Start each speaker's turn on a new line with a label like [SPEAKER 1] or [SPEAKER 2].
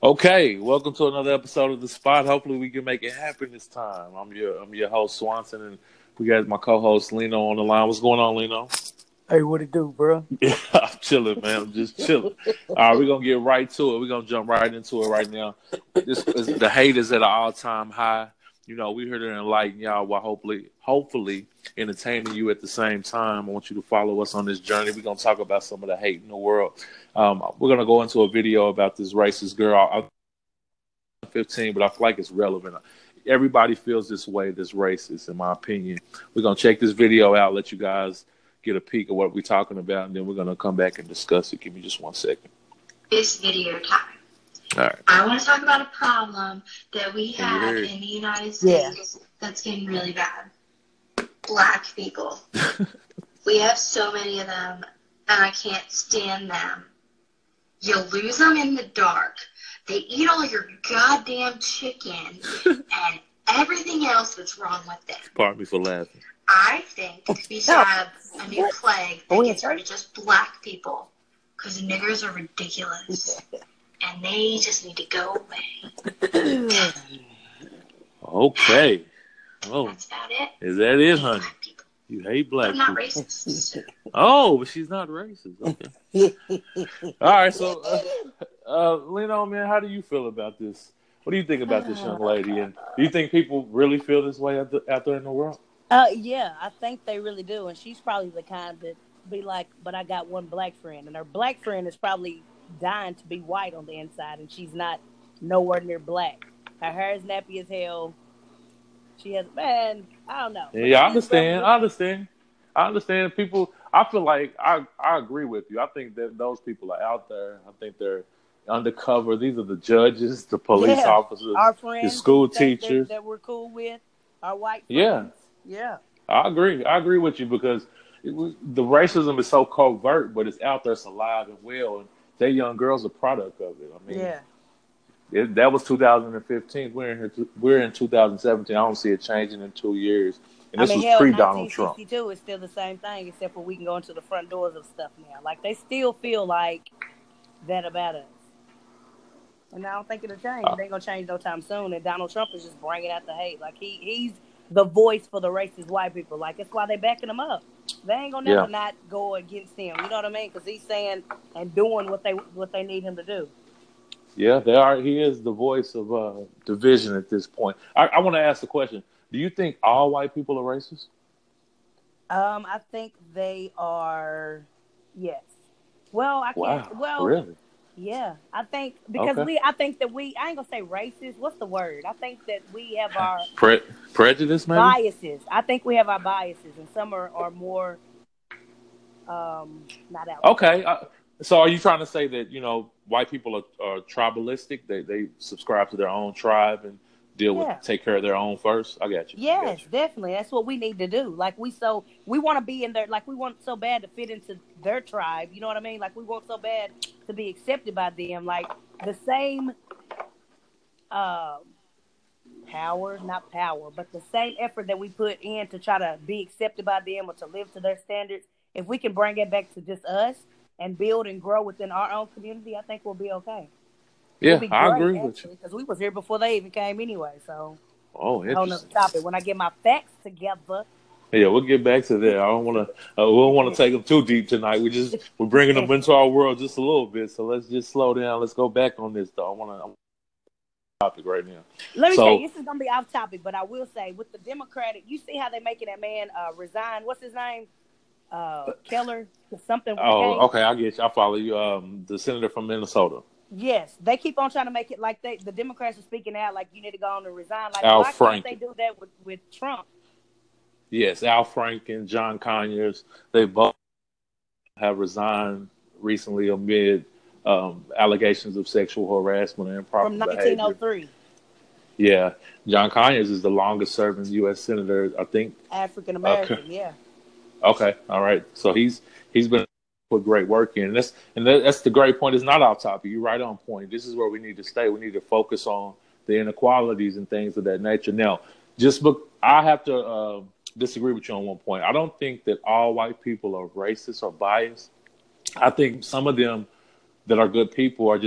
[SPEAKER 1] Okay, welcome to another episode of the Spot. Hopefully, we can make it happen this time. I'm your I'm your host Swanson, and we got my co-host Lino on the line. What's going on, Lino?
[SPEAKER 2] Hey, what it do, bro?
[SPEAKER 1] Yeah, I'm chilling, man. I'm just chilling. All right, we're gonna get right to it. We're gonna jump right into it right now. This is, the hate is at an all time high. You know, we're here to enlighten y'all while hopefully, hopefully entertaining you at the same time. I want you to follow us on this journey. We're gonna talk about some of the hate in the world. Um, we're gonna go into a video about this racist girl. I'm 15, but I feel like it's relevant. Everybody feels this way, this racist, in my opinion. We're gonna check this video out, let you guys get a peek of what we're talking about, and then we're gonna come back and discuss it. Give me just one second.
[SPEAKER 3] This video time.
[SPEAKER 1] All right.
[SPEAKER 3] I want to talk about a problem that we have
[SPEAKER 1] here
[SPEAKER 3] in the United
[SPEAKER 2] Yeah.
[SPEAKER 3] States that's getting really bad. Black people. we have so many of them, and I can't stand them. You lose them in the dark. They eat all your goddamn chicken and everything else that's wrong with it.
[SPEAKER 1] Pardon me for laughing.
[SPEAKER 3] I think we should have a new plague that
[SPEAKER 2] Oh,
[SPEAKER 3] gets rid of just black people. Because niggers are ridiculous. And they just need to go away.
[SPEAKER 1] Okay. Oh,
[SPEAKER 3] That's about it.
[SPEAKER 1] is that it, honey? You hate black
[SPEAKER 3] I'm not
[SPEAKER 1] people.
[SPEAKER 3] racist.
[SPEAKER 1] Oh, but she's not racist. Okay. All right. So, uh, uh, Lino, man, how do you feel about this? What do you think about this young lady? And do you think people really feel this way out, the, out there in the world?
[SPEAKER 2] Uh, yeah, I think they really do, and she's probably the kind that be like, "But I got one black friend," and her black friend is probably dying to be white on the inside, and she's not nowhere near black. Her hair is nappy as hell. She has man, I don't know.
[SPEAKER 1] Yeah, I understand. I understand. I understand. People, I feel like I I agree with you. I think that those people are out there. I think they're undercover. These are the judges, the police
[SPEAKER 2] Yeah.
[SPEAKER 1] officers.
[SPEAKER 2] our friends, the
[SPEAKER 1] school
[SPEAKER 2] that-
[SPEAKER 1] teachers.
[SPEAKER 2] that, we're cool with, our white
[SPEAKER 1] Yeah.
[SPEAKER 2] friends. Yeah,
[SPEAKER 1] I agree. I agree with you because it was, the racism is so covert, but it's out there, it's alive and well, and they young girls a product of it. I mean,
[SPEAKER 2] yeah.
[SPEAKER 1] it, that was 2015. We're in here. We're in 2017. I don't see it changing in two years. And this
[SPEAKER 2] I mean,
[SPEAKER 1] was pre Donald Trump.
[SPEAKER 2] 1962 is still the same thing, except for we can go into the front doors of stuff now. Like they still feel like that about us, and I don't think it'll change.
[SPEAKER 1] Uh.
[SPEAKER 2] it ain't gonna change no time soon. And Donald Trump is just bringing out the hate. Like he he's the voice for the racist white people. Like that's why they backing him up. They ain't gonna never
[SPEAKER 1] Yeah.
[SPEAKER 2] not go against him. You know what I mean? Because he's saying and doing what they what they need him to do.
[SPEAKER 1] Yeah, they are. He is the voice of uh, division at this point. I, I want to ask the question: Do you think all white people are racist?
[SPEAKER 2] Um, I think they are. Yes. Well, I can't. Well,
[SPEAKER 1] really?
[SPEAKER 2] Yeah, I think because
[SPEAKER 1] Okay.
[SPEAKER 2] we, I think that we, I ain't gonna say racist. What's the word? I think that we have our
[SPEAKER 1] Pre- prejudice, maybe?
[SPEAKER 2] biases. I think we have our biases, and some are, are more, um, not out.
[SPEAKER 1] Okay. Uh, so, are you trying to say that you know white people are, are tribalistic? They they subscribe to their own tribe and deal
[SPEAKER 2] Yeah.
[SPEAKER 1] with take care of their own first. I got you. I got
[SPEAKER 2] Yes,
[SPEAKER 1] you.
[SPEAKER 2] definitely. That's what we need to do. Like we so we want to be in there. Like we want so bad to fit into their tribe. You know what I mean? Like we want so bad to be accepted by them. Like the same, um, power, not power, but the same effort that we put in to try to be accepted by them or to live to their standards. If we can bring it back to just us and build and grow within our own community, I think we'll be okay.
[SPEAKER 1] Yeah, I agree with you.
[SPEAKER 2] Because we was here before they even came anyway. So
[SPEAKER 1] Oh, interesting.
[SPEAKER 2] topic. When I get my facts together,
[SPEAKER 1] Yeah, we'll get back to that. I don't want to. Uh, we don't want to take them too deep tonight. We just we're bringing them into our world just a little bit. So let's just slow down. Let's go back on this though. I want to topic right now.
[SPEAKER 2] let me
[SPEAKER 1] So-
[SPEAKER 2] tell you, this is gonna be off topic, but I will say with the Democratic, you see how they making that man uh, resign. What's his name? Uh, Keller, something.
[SPEAKER 1] Oh, okay, I get you. I follow you. Um, the senator from Minnesota,
[SPEAKER 2] Yes, they keep on trying to make it like they the Democrats are speaking out like you need to go on and resign. Like
[SPEAKER 1] Al
[SPEAKER 2] why
[SPEAKER 1] Franken.
[SPEAKER 2] can't they do that with with Trump?
[SPEAKER 1] yes, Al Franken, John Conyers, they both have resigned recently amid um, allegations of sexual harassment and improper
[SPEAKER 2] From
[SPEAKER 1] behavior.
[SPEAKER 2] 1903,
[SPEAKER 1] Yeah, John Conyers is the longest serving U.S. senator. I think
[SPEAKER 2] African American.
[SPEAKER 1] Okay.
[SPEAKER 2] Yeah,
[SPEAKER 1] Okay, all right. So he's he's been put great work in. And that's and that's the great point. It's not off topic. You're right on point. This is where we need to stay. We need to focus on the inequalities and things of that nature. Now, just book. I have to uh, disagree with you on one point. I don't think that all white people are racist or biased. I think some of them that are good people are just